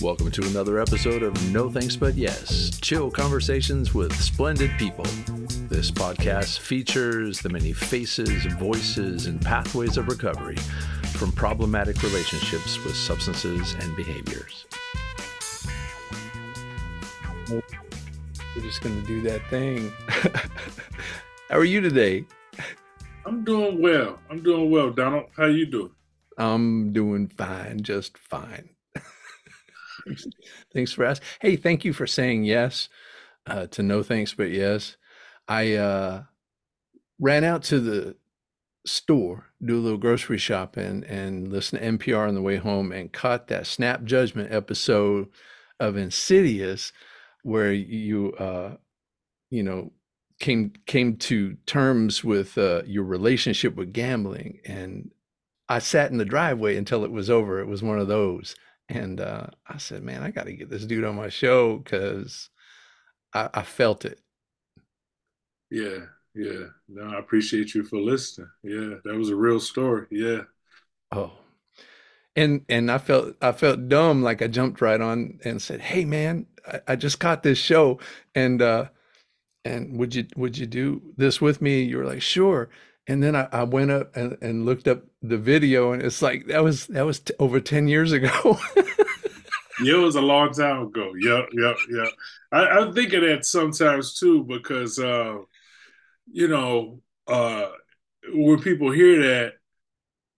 Welcome to another episode of No Thanks But Yes, chill conversations with splendid people. This podcast features the many faces, voices, and pathways of recovery from problematic relationships with substances and behaviors. We're just going to do that thing. How are you today? I'm doing well. I'm doing well, Donald. How you doing? I'm doing fine, just fine. thanks for asking. Hey, thank you for saying yes uh, to no thanks, but yes. I uh, ran out to the store, do a little grocery shopping, and listen to NPR on the way home, and caught that snap judgment episode of Insidious, where you, uh, you know, came came to terms with uh, your relationship with gambling, and I sat in the driveway until it was over. It was one of those and uh, I said, man, I got to get this dude on my show because I, I, felt it. Yeah, yeah. No, I appreciate you for listening. Yeah, that was a real story. Yeah. Oh, and and I felt I felt dumb. Like I jumped right on and said, "Hey, man, I, I just caught this show, and uh, and would you would you do this with me?" You were like, "Sure." And then I, I went up and, and, looked up the video, and it's like that was that was t- over ten years ago. yeah, it was a long time ago. Yep, yep, yep. I, I think of that sometimes too because uh, you know uh, when people hear that,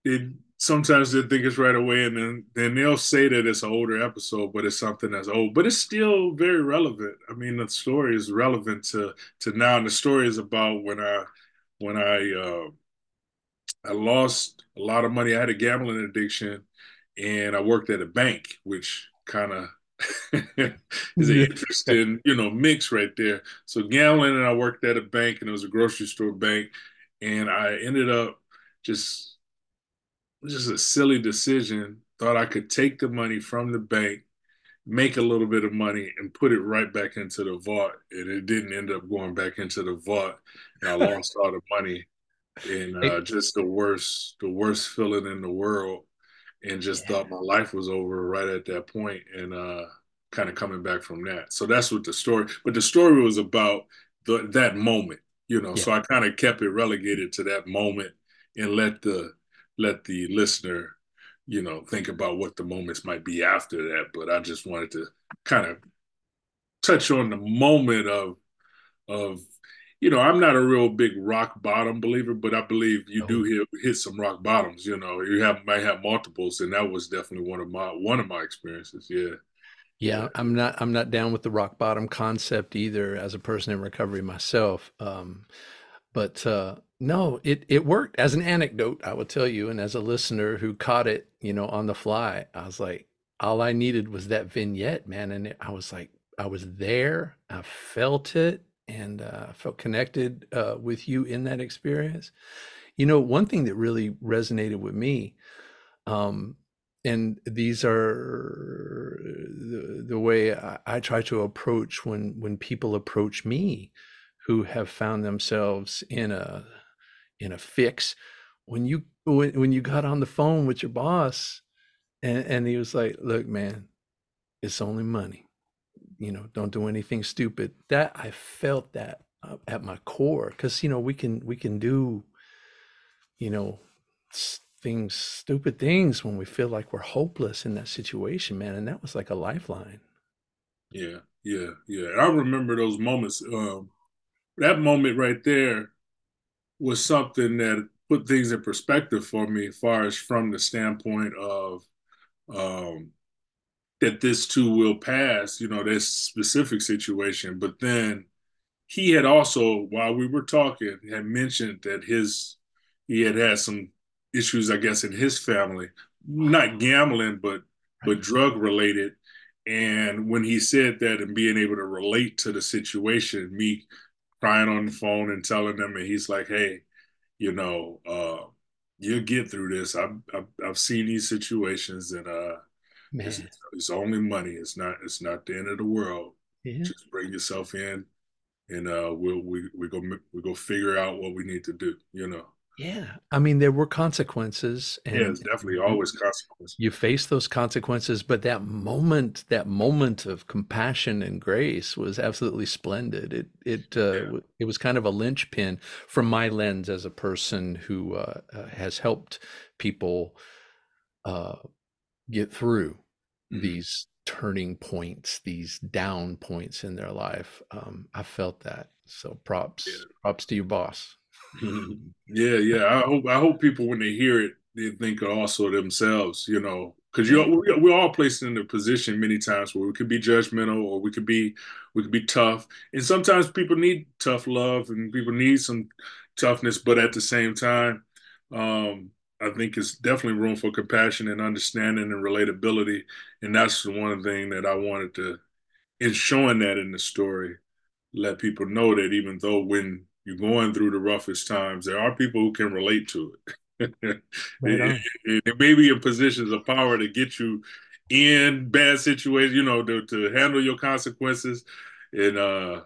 it sometimes they think it's right away, and then then they'll say that it's an older episode, but it's something that's old, but it's still very relevant. I mean, the story is relevant to to now, and the story is about when I when I uh, I lost a lot of money. I had a gambling addiction, and I worked at a bank, which kind of is an interesting, you know, mix right there. So gambling, and I worked at a bank, and it was a grocery store bank, and I ended up just just a silly decision. Thought I could take the money from the bank, make a little bit of money, and put it right back into the vault, and it didn't end up going back into the vault. and I lost all the money and uh, just the worst, the worst feeling in the world, and just yeah. thought my life was over right at that point, and uh, kind of coming back from that. So that's what the story. But the story was about the, that moment, you know. Yeah. So I kind of kept it relegated to that moment and let the let the listener, you know, think about what the moments might be after that. But I just wanted to kind of touch on the moment of of you know, I'm not a real big rock bottom believer, but I believe you do hit hit some rock bottoms. You know, you have might have multiples, and that was definitely one of my one of my experiences. Yeah. Yeah, I'm not I'm not down with the rock bottom concept either as a person in recovery myself. Um, but uh, no, it it worked as an anecdote. I will tell you, and as a listener who caught it, you know, on the fly, I was like, all I needed was that vignette, man, and it, I was like, I was there, I felt it, and uh, felt connected uh, with you in that experience. You know, one thing that really resonated with me, um, and these are the, the way I, I, try to approach when when people approach me who have found themselves in a in a fix. When you when, when you got on the phone with your boss, and, and he was like, "Look, man, it's only money." you know don't do anything stupid that i felt that uh, at my core because you know we can we can do you know things stupid things when we feel like we're hopeless in that situation man and that was like a lifeline yeah yeah yeah i remember those moments um that moment right there was something that put things in perspective for me as far as from the standpoint of um that this too will pass, you know, this specific situation. But then he had also, while we were talking, had mentioned that his he had had some issues, I guess, in his family, not gambling, but but drug related. And when he said that and being able to relate to the situation, me crying on the phone and telling them, and he's like, "Hey, you know, uh, you'll get through this. I've, I've I've seen these situations, and uh, it's, it's, only money. It's not. It's not the end of the world. Yeah. Just bring yourself in, and uh, we'll we we go we go figure out what we need to do. You know. Yeah, I mean, there were consequences, Yeah, and it's definitely always consequences. you face those consequences, but that moment, that moment of compassion and grace was absolutely splendid. It it uh, Yeah. it was kind of a linchpin from my lens as a person who uh, uh, has helped people uh, get through Mhm. these turning points, these down points in their life. Um, I felt that. So props, props to your boss. Yeah, yeah. I hope I hope people when they hear it, they think also themselves, you know, because you we- we're all placed in a position many times where we could be judgmental or we could be we could be tough, and sometimes people need tough love and people need some toughness, but at the same time, um, I think it's definitely room for compassion and understanding and relatability, and that's the one thing that I wanted to in showing that in the story let people know that even though when you're going through the roughest times, there are people who can relate to it. Right it, it, may be in positions of power to get you in bad situations, you know, to, to handle your consequences. And uh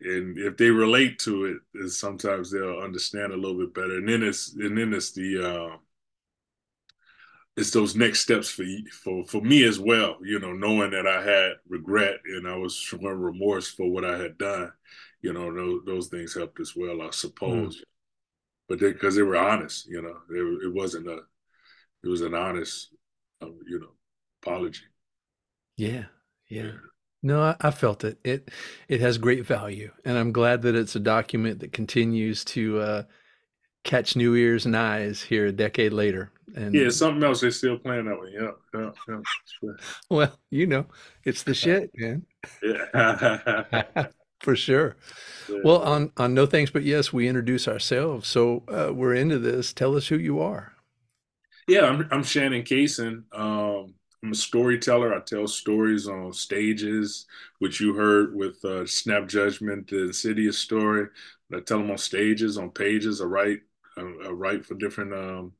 and if they relate to it, sometimes they'll understand a little bit better. And then it's and then it's the uh it's those next steps for for for me as well. You know, knowing that I had regret and I was showing remorse for what I had done. You know, those those things helped as well, I Mm. suppose. But because they, they, were honest, you know, it, it wasn't a it was an honest, um, you know, apology. Yeah, yeah. Yeah. No, I, I felt it. It it has great value, and I'm glad that it's a document that continues to uh, catch new ears and eyes here a decade later. And yeah, something else they're still playing that one. Yeah, yeah, yeah. Well, you know, it's the shit, man. Yeah. For sure. yeah. Well, on on no thanks but yes, we introduce ourselves. So uh, we're into this. Tell us who you are. Yeah, I'm I'm Shannon Cason. Um, I'm a storyteller. I tell stories on stages, which you heard with uh, Snap Judgment, the Insidious story. I tell them on stages, on pages. I write, I, I write for different, um,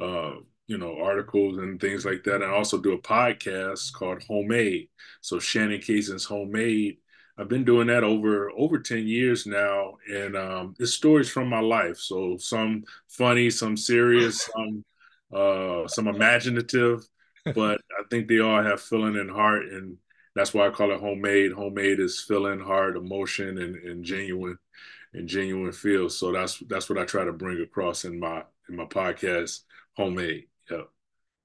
uh, you know, articles and things like that. And I also do a podcast called Homemade. So Shannon Cason's Homemade. I've been doing that over over 10 years now, and um, it's stories from my life. So some funny, some serious, some uh, some imaginative, but I think they all have feeling and heart, and that's why I call it homemade. Homemade is feeling, heart, emotion, and, and genuine and genuine feel. So that's that's what I try to bring across in my in my podcast, homemade. Yep.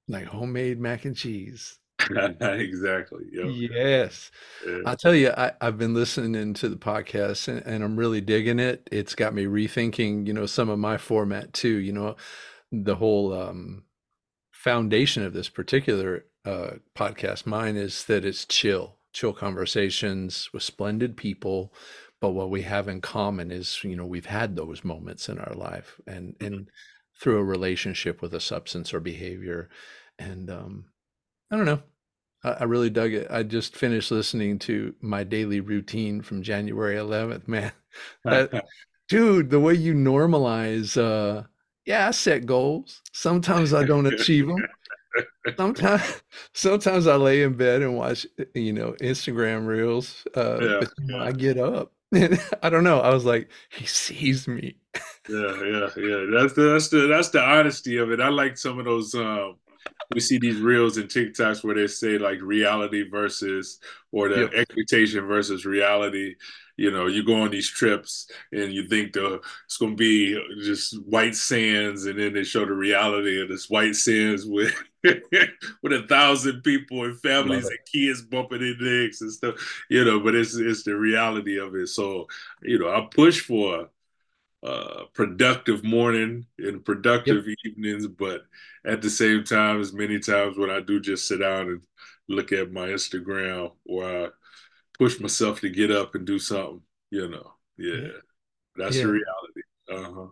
Like homemade mac and cheese. exactly. Yep. Yes. Yeah. I'll tell you, I, I've been listening to the podcast and, and I'm really digging it. It's got me rethinking, you know, some of my format too. You know, the whole um, foundation of this particular uh, podcast, mine is that it's chill, chill conversations with splendid people. But what we have in common is, you know, we've had those moments in our life and, and through a relationship with a substance or behavior. And um, I don't know. I, really dug it. I just finished listening to my daily routine from January 11th. Man, that dude, the way you normalize, uh, yeah, I set goals. Sometimes I don't achieve them. Sometimes, sometimes I lay in bed and watch, you know, Instagram reels. Uh, yeah, but yeah. I get up. And I don't know. I was like, he sees me. Yeah, yeah, yeah. That's the that's the that's the honesty of it. I like some of those um we see these reels and TikToks where they say like reality versus or the Yep. expectation versus reality. You know, you go on these trips and you think the it's gonna be just white sands, and then they show the reality of this white sands with with a thousand people and families and kids bumping into necks and stuff. You know, but it's it's the reality of it. So you know, I push for uh, productive morning and productive Yep. evenings, but at the same time, as many times when I do just sit down and look at my Instagram or I push myself to get up and do something, you know, yeah, that's the reality. Uh-huh.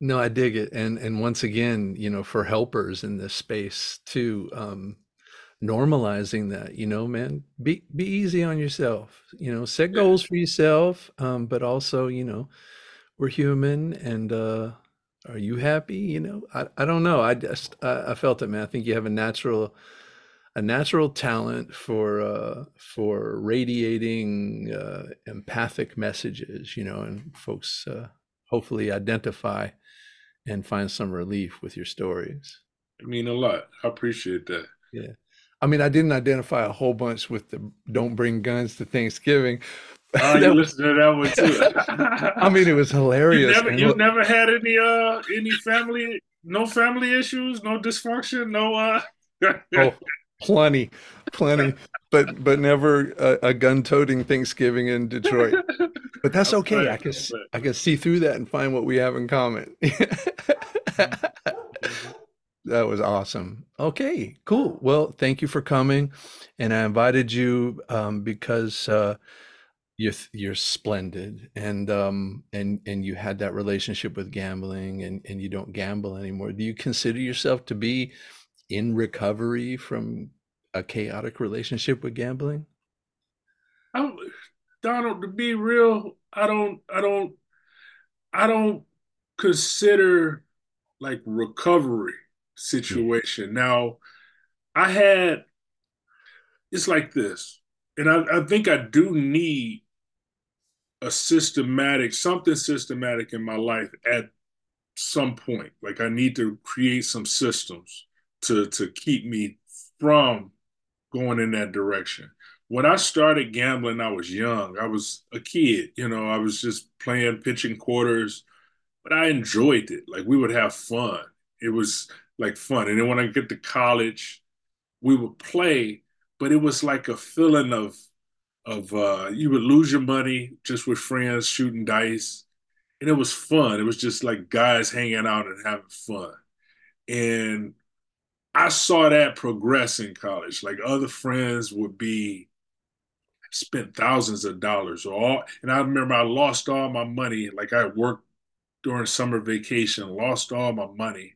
No, I dig it. And and once again, you know, for helpers in this space too, um, normalizing that, you know, man, be be easy on yourself. You know, set goals for yourself, um, but also, you know, we're human and uh are you happy? You know, I, I don't know. I just I, I felt it, man. I think you have a natural a natural talent for uh for radiating uh empathic messages, you know, and folks uh hopefully identify and find some relief with your stories. I mean a lot. I appreciate that. Yeah. I mean, I didn't identify a whole bunch with the don't bring guns to Thanksgiving. Oh, you listened to that one too. I mean, it was hilarious. You never, you never had any uh any family, no family issues, no dysfunction, no uh. oh, plenty, plenty, but but never a, a gun-toting Thanksgiving in Detroit. But that's okay. I can I can see through that and find what we have in common. That was awesome. Okay, cool. Well, thank you for coming, and I invited you um, because uh, you're you're splendid, and um, and and you had that relationship with gambling, and and you don't gamble anymore. Do you consider yourself to be in recovery from a chaotic relationship with gambling? I, Donald, to be real, I don't, I don't, I don't consider like recovery situation. Now, I had it's like this, and I, I think I do need a systematic something systematic in my life at some point. Like I need to create some systems to to keep me from going in that direction. When I started gambling, I was young. I was a kid, you know, I was just playing pitching quarters, but I enjoyed it. Like we would have fun. It was like fun. And then when I get to college, we would play, but it was like a feeling of of uh, you would lose your money just with friends shooting dice, and it was fun. It was just like guys hanging out and having fun, and I saw that progress in college. Like other friends would be spent thousands of dollars or all, and I remember I lost all my money. Like I worked during summer vacation, lost all my money,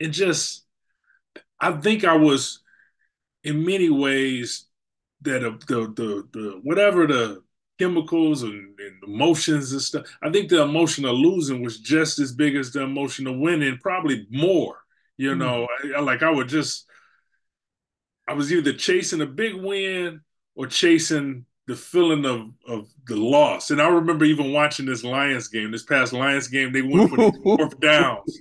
and just I think I was in many ways that the the the whatever the chemicals and, and, emotions and stuff. I think the emotion of losing was just as big as the emotion of winning, probably more. You mm-hmm. know, I, like I would just, I was either chasing a big win or chasing the feeling of of the loss. And I remember even watching this Lions game, this past Lions game, they went for the fourth downs,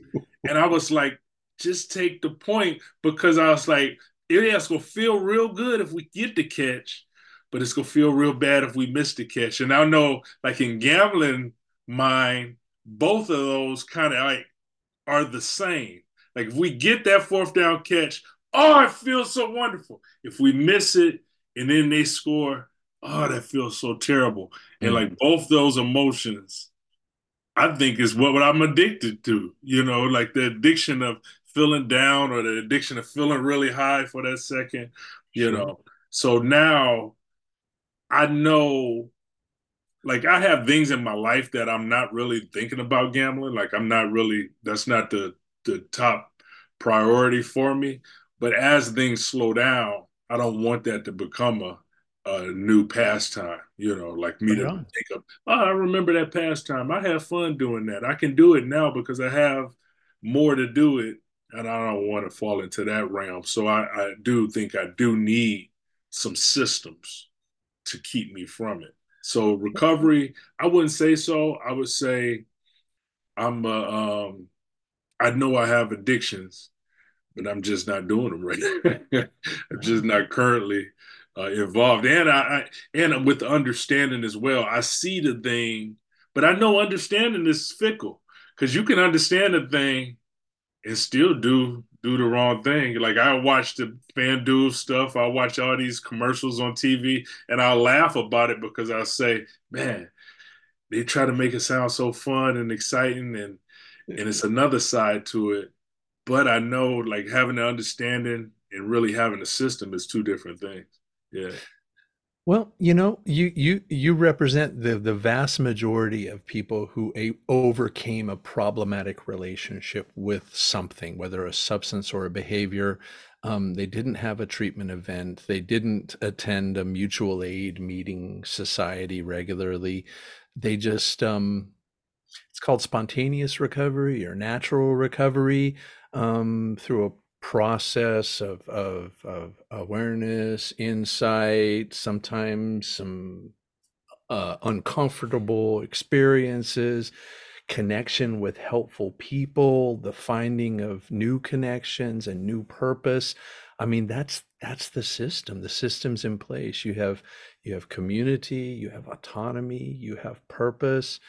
and I was like, just take the point because I was like, it's gonna feel real good if we get the catch, but it's gonna feel real bad if we miss the catch. And I know, like in gambling mind, both of those kind of like are the same. Like if we get that fourth down catch, oh, it feels so wonderful. If we miss it and then they score, oh, that feels so terrible. Mm-hmm. And like mm. both those emotions, I think is what, what I'm addicted to. You know, like the addiction of feeling down or the addiction of feeling really high for that second, you sure. know. So now I know like I have things in my life that I'm not really thinking about gambling. Like I'm not really that's not the the top priority for me. But as things slow down, I don't want that to become a a new pastime, you know, like me to think of, oh, I remember that pastime. I have fun doing that. I can do it now because I have more to do it and I don't want to fall into that realm. So I, I do think I do need some systems to keep me from it. So recovery, I wouldn't say so. I would say I'm uh, um, I know I have addictions, but I'm just not doing them right. I'm just not currently uh, involved, and I, I and with the understanding as well. I see the thing, but I know understanding is fickle because you can understand a thing and still do do the wrong thing. Like I watch the FanDuel stuff, I watch all these commercials on TV, and I'll laugh about it because I'll say, man, they try to make it sound so fun and exciting, and and it's another side to it. But I know like having the understanding and really having a system is two different things. Yeah. Well, you know, you you you represent the the vast majority of people who a, overcame a problematic relationship with something, whether a substance or a behavior. Um, they didn't have a treatment event. They didn't attend a mutual aid meeting society regularly. They just um, it's called spontaneous recovery or natural recovery um, through a process of, of, of awareness, insight, sometimes some uh, uncomfortable experiences, connection with helpful people, the finding of new connections and new purpose. I mean, that's that's the system. The system's in place. You have you have community, you have autonomy, you have purpose,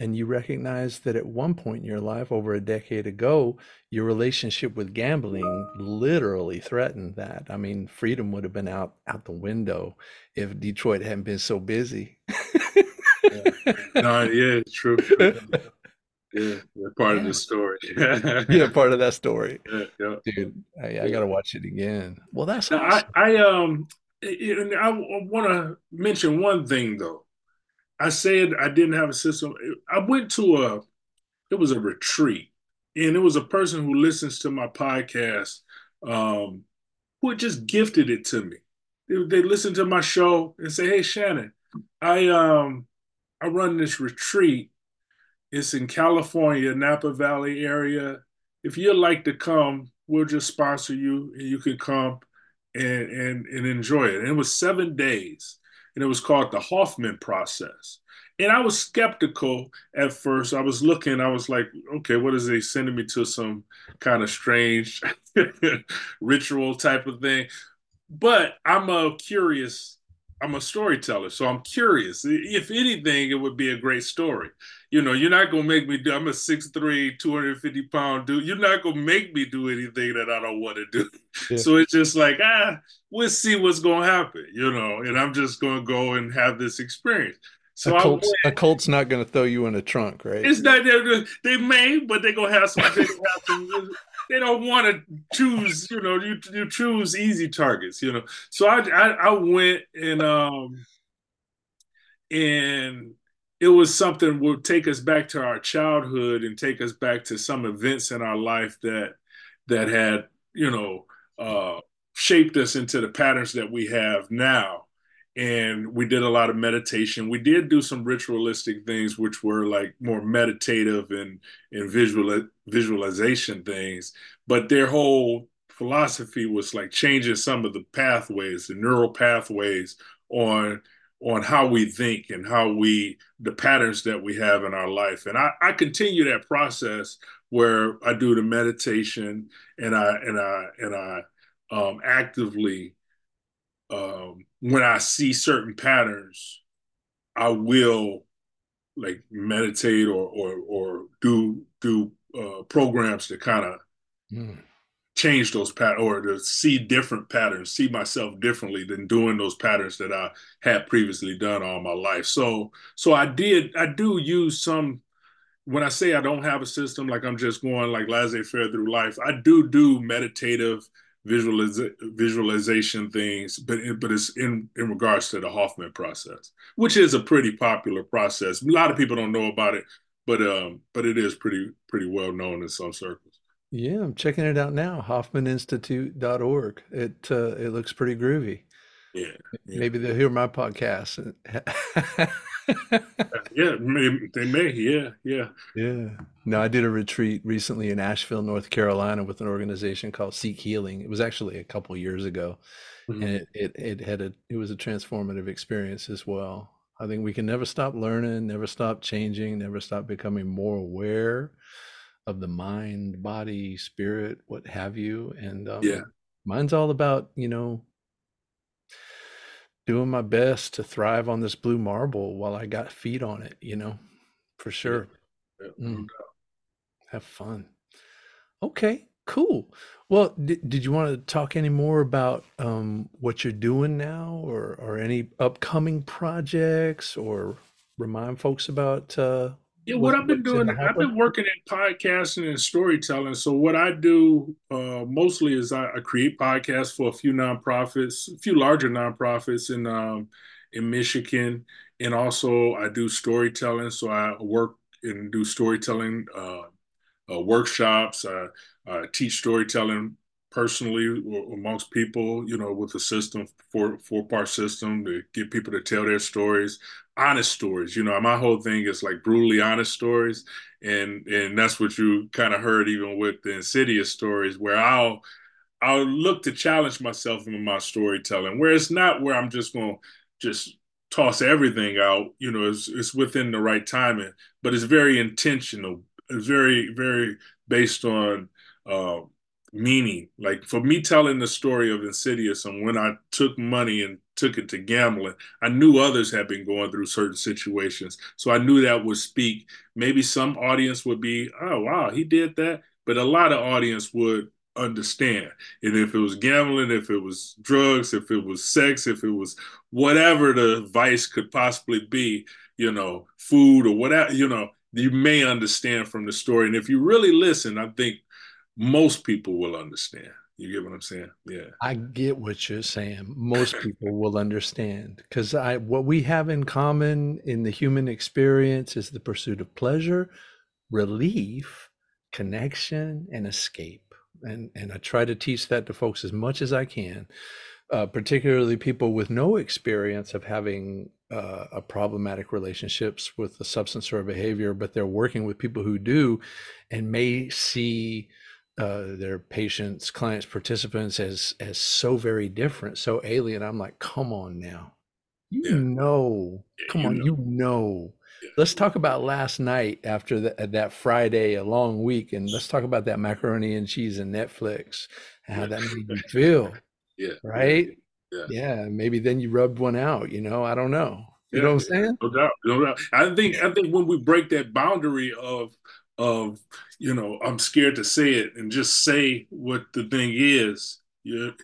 and you recognize that at one point in your life over a decade ago, your relationship with gambling literally threatened that. I mean, freedom would have been out out the window if Detroit hadn't been so busy. yeah. No, yeah, true. true. Yeah, part yeah. of the story. yeah, part of that story. Yeah, yeah. Dude, I, I, gotta watch it again. Well, that's awesome. I, I um, I want to mention one thing though. I said I didn't have a system. I went to a, it was a retreat, and it was a person who listens to my podcast, um, who just gifted it to me. They, they listened to my show and say, "Hey, Shannon, I um, I run this retreat it's in California, Napa Valley area. If you'd like to come, we'll just sponsor you and you can come and, and, and enjoy it. And it was seven days and it was called the Hoffman process. And I was skeptical at first. I was looking, I was like, okay, what is they sending me to some kind of strange ritual type of thing? But I'm a curious I'm a storyteller, so I'm curious. If anything, it would be a great story. You know, you're not gonna make me do. I'm a 6'3", 250 pound dude. You're not gonna make me do anything that I don't want to do. Yeah. So it's just like ah, we'll see what's gonna happen. You know, and I'm just gonna go and have this experience. So a cult's, a cult's not to throw you in a trunk, right? It's not. They may, but they're gonna have some. They, have some, they don't want to choose. You know, you you choose easy targets. You know, so I I, I went and um and it was something would take us back to our childhood and take us back to some events in our life that that had you know uh, shaped us into the patterns that we have now and we did a lot of meditation. We did do some ritualistic things, which were like more meditative and and visual visualization things. But their whole philosophy was like changing some of the pathways, the neural pathways on on how we think and how we the patterns that we have in our life. And I, I continue that process where I do the meditation and I and I and I um, actively um, when I see certain patterns, I will like meditate or or or do do uh, programs to kind of mm. Change those patterns or to see different patterns, see myself differently than doing those patterns that I had previously done all my life. So so I did I do use some when I say I don't have a system, like I'm just going like laissez faire through life, I do do meditative visualiz- visualization things, but but it's in in regards to the Hoffman process, which is a pretty popular process. A lot of people don't know about it, but um, but it is pretty pretty well known in some circles. Yeah, I'm checking it out now. HoffmanInstitute.org. It uh, it looks pretty groovy. Yeah, yeah. Maybe they'll hear my podcast. yeah, maybe, they may. Yeah, yeah, yeah. No, I did a retreat recently in Asheville, North Carolina, with an organization called Seek Healing. It was actually a couple years ago, mm-hmm. and it, it it had a it was a transformative experience as well. I think we can never stop learning, never stop changing, never stop becoming more aware of the mind, body, spirit, what have you. And um, yeah, mine's all about you know doing my best to thrive on this blue marble while I got feet on it, you know, for sure. Yeah, yeah, mm. Have fun. Okay, cool. Well, did, did you want to talk any more about um, what you're doing now or, or any upcoming projects or remind folks about uh, yeah, what, I've been doing, I've been working in podcasting and storytelling. So what I do uh, mostly is I, I, create podcasts for a few nonprofits, a few larger nonprofits in um, in Michigan, and also I do storytelling. So I work and do storytelling uh, uh, workshops. I teach storytelling personally amongst people, you know, with a system, four four part system to get people to tell their stories honest stories. You know, my whole thing is like brutally honest stories, and and that's what you kind of heard even with the insidious stories, where I'll I'll look to challenge myself in my storytelling, where it's not where I'm just to just toss everything out. You know, it's, it's within the right timing, but it's very intentional. It's very, very based on uh, meaning. Like for me telling the story of Insidious and when I took money and took it to gambling, I knew others had been going through certain situations. So I knew that would speak. Maybe some audience would be, oh, wow, he did that. But a lot of audience would understand. And if it was gambling, if it was drugs, if it was sex, if it was whatever the vice could possibly be, you know, food or whatever, you know, you may understand from the story. And if you really listen, I think most people will understand. You get what I'm saying? Yeah. I get what you're saying. Most people will understand because I what we have in common in the human experience is the pursuit of pleasure, relief, connection, and escape and and I try to teach that to folks as much as I can, uh, particularly people with no experience of having uh, a problematic relationships with a substance or a behavior, but they're working with people who do, and may see uh, their patients, clients, participants as as so very different, so alien. I'm like, come on now, you yeah. know, come you on, know. you know Let's talk about last night after the, that Friday, a long week, and let's talk about that macaroni and cheese and Netflix and how that made you feel. Yeah. Right. Yeah. yeah. Maybe then you rubbed one out. You know, I don't know. You yeah, know what I'm saying? No doubt. No doubt. I think I think when we break that boundary of of you know I'm scared to say it and just say what the thing is, you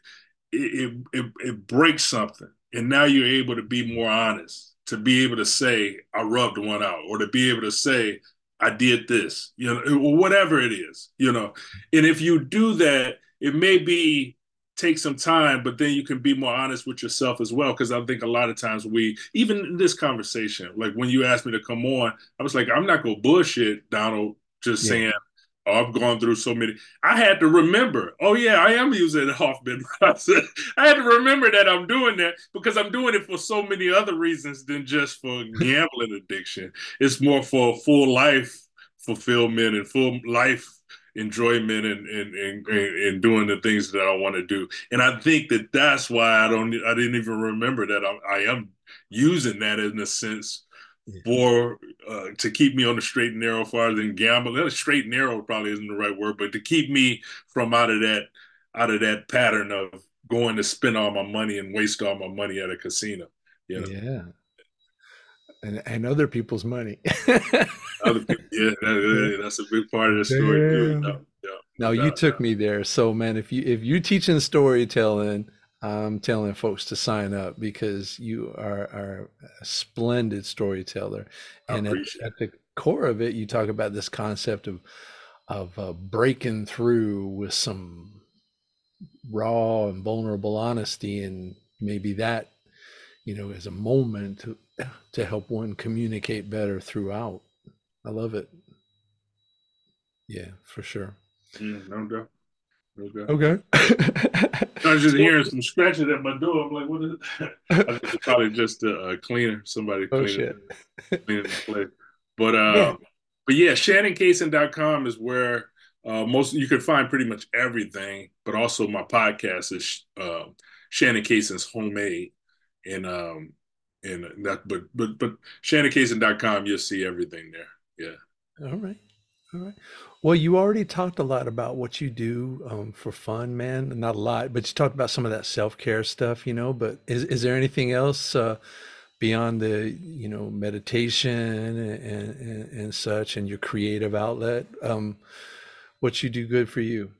it, it, it breaks something, and now you're able to be more honest to be able to say I rubbed one out or to be able to say I did this, you know, whatever it is, you know. And if you do that, it may be take some time, but then you can be more honest with yourself as well. Cause I think a lot of times we, even in this conversation, like when you asked me to come on, I was like, I'm not gonna bullshit Donald just yeah. saying Oh, I've gone through so many. I had to remember. Oh yeah, I am using the Hoffman process. I had to remember that I'm doing that because I'm doing it for so many other reasons than just for gambling addiction. It's more for full life fulfillment and full life enjoyment and and, and mm-hmm. and doing the things that I want to do. And I think that that's why I don't. I didn't even remember that I, I am using that in a sense for uh, to keep me on the straight and narrow farther than gambling. Straight and narrow probably isn't the right word, but to keep me from out of that out of that pattern of going to spend all my money and waste all my money at a casino. You know? Yeah. And, and other people's money. other people, yeah, that, that's a big part of the story. Too. No, no, now you took me there. So man, if you if you teaching storytelling, I'm telling folks to sign up because you are, are a splendid storyteller, and at, at, the core of it, you talk about this concept of of uh, breaking through with some raw and vulnerable honesty, and maybe that you know is a moment to to help one communicate better throughout. I love it. Yeah, for sure. Mm, no doubt. Okay. Okay. I was just hearing some scratching at my door. I'm like, what is it? I think it's probably just a, cleaner, somebody oh, cleaning, cleaning the place. But uh, yeah. but yeah, ShannonCason.com is where uh, most you can find pretty much everything. But also my podcast is uh, Shannon Cason's Homemade, and um, and that. But but but ShannonCason.com, you'll see everything there. Yeah. All right. All right. Well, you already talked a lot about what you do um, for fun, man. Not a lot, but you talked about some of that self care stuff, you know. But is is there anything else uh, beyond the you know meditation and, and, and such, and your creative outlet? Um, what you do good for you?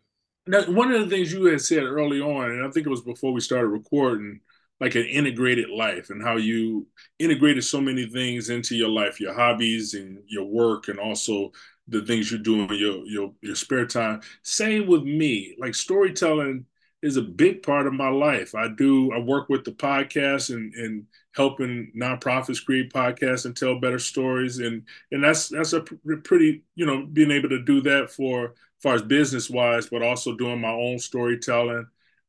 Now, one of the things you had said early on, and I think it was before we started recording, like an integrated life and how you integrated so many things into your life, your hobbies and your work, and also the things you do in your your your spare time. Same with me. Like storytelling is a big part of my life. I do I work with the podcast and and helping nonprofits create podcasts and tell better stories and and that's that's a pretty you know being able to do that for far as business wise but also doing my own storytelling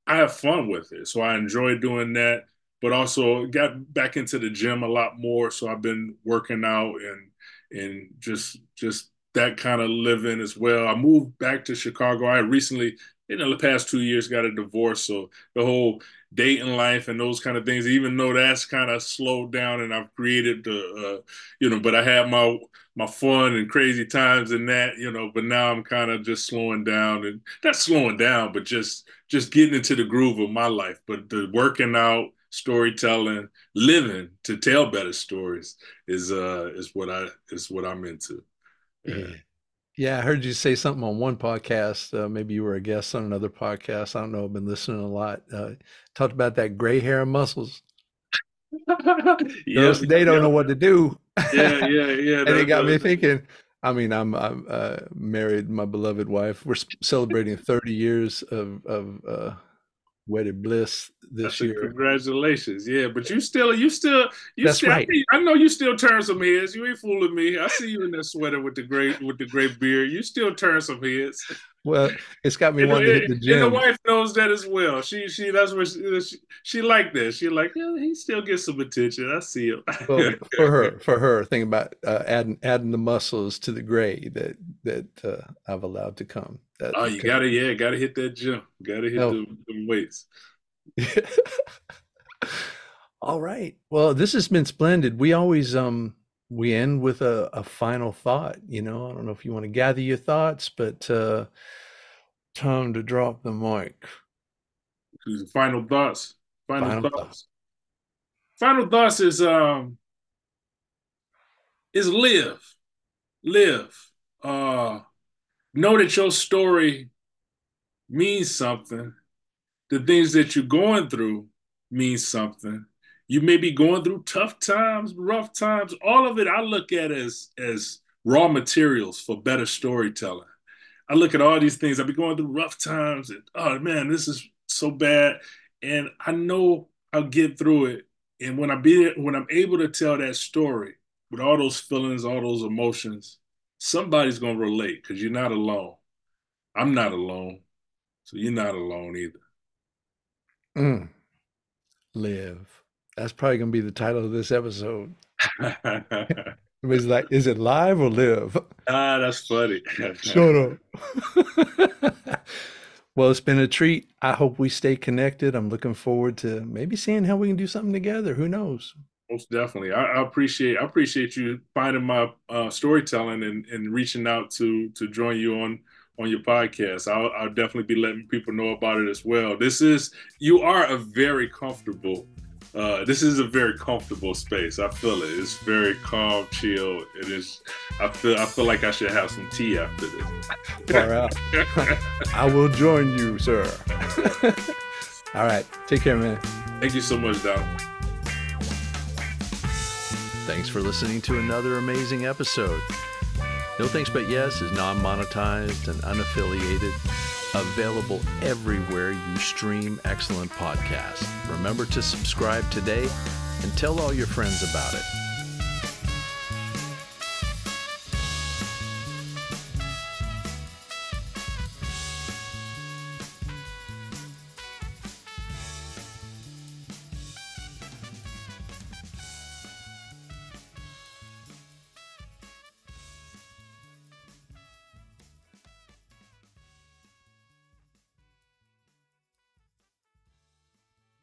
i have fun with it so i enjoy doing that but also got back into the gym a lot more so i've been working out and and just just that kind of living as well. I moved back to Chicago. I recently know, the past two years got a divorce, so the whole dating life and those kind of things, even though that's kind of slowed down, and I've created the, uh, you know, but I have my my fun and crazy times in that, you know, but now I'm kind of just slowing down and not slowing down, but just just getting into the groove of my life. But the working out, storytelling, living to tell better stories is uh is what I is what I'm into. Yeah. Yeah, I heard you say something on one podcast. Uh, maybe you were a guest on another podcast. I don't know. I've been listening a lot. Uh, talked about that gray hair and muscles. yes, they don't know what to do. Yeah, yeah, yeah. and it got me thinking. I mean, I'm I'm uh, married, my beloved wife. We're celebrating 30 years of of uh, wedded bliss this year. Congratulations. Yeah, but you still, you still, you That's still, right. I, know you still turn some heads. You ain't fooling me. I see you in that sweater with the great, with the great beard. You still turn some heads. Well, it's got me and, wanting to hit the gym. And the wife knows that as well. She, she, that's what she, she, she like that. She like, yeah, he still gets some attention. I see him. well, for her, for her, think about uh, adding, adding the muscles to the gray that, that uh, I've allowed to come. That, oh, you gotta, yeah, gotta hit that gym. Gotta hit oh. the, the weights. All right. Well, this has been splendid. We always um we end with a, a final thought. You know, I don't know if you want to gather your thoughts, but uh time to drop the mic. Final thoughts. Final, final thoughts. thoughts. Final thoughts is um is live. Live. Uh know that your story means something the things that you're going through means something. You may be going through tough times, rough times. All of it I look at as as raw materials for better storytelling. I look at all these things. I've been going through rough times, and oh man, this is so bad. And I know I'll get through it. And when I be when I'm able to tell that story with all those feelings, all those emotions, somebody's gonna relate because you're not alone. I'm not alone, so you're not alone either. Mm. Live. That's probably going to be the title of this episode. Everybody's like, is it live or live? Ah, that's funny. Shut up. well, it's been a treat. I hope we stay connected. I'm looking forward to maybe seeing how we can do something together. Who knows? Most definitely. I, I appreciate I appreciate you finding my uh, storytelling and, and reaching out to to join you on on your podcast. I'll, I'll, definitely be letting people know about it as well. This is you are a very comfortable. Uh, this is a very comfortable space. I feel it. It's very calm, chill. It is. I feel. I feel like I should have some tea after this. Far out. I will join you, sir. All right. Take care, man. Thank you so much, Donald. Thanks for listening to another amazing episode. No Thanks But Yes is non monetized and unaffiliated, available everywhere you stream excellent podcasts. Remember to subscribe today and tell all your friends about it.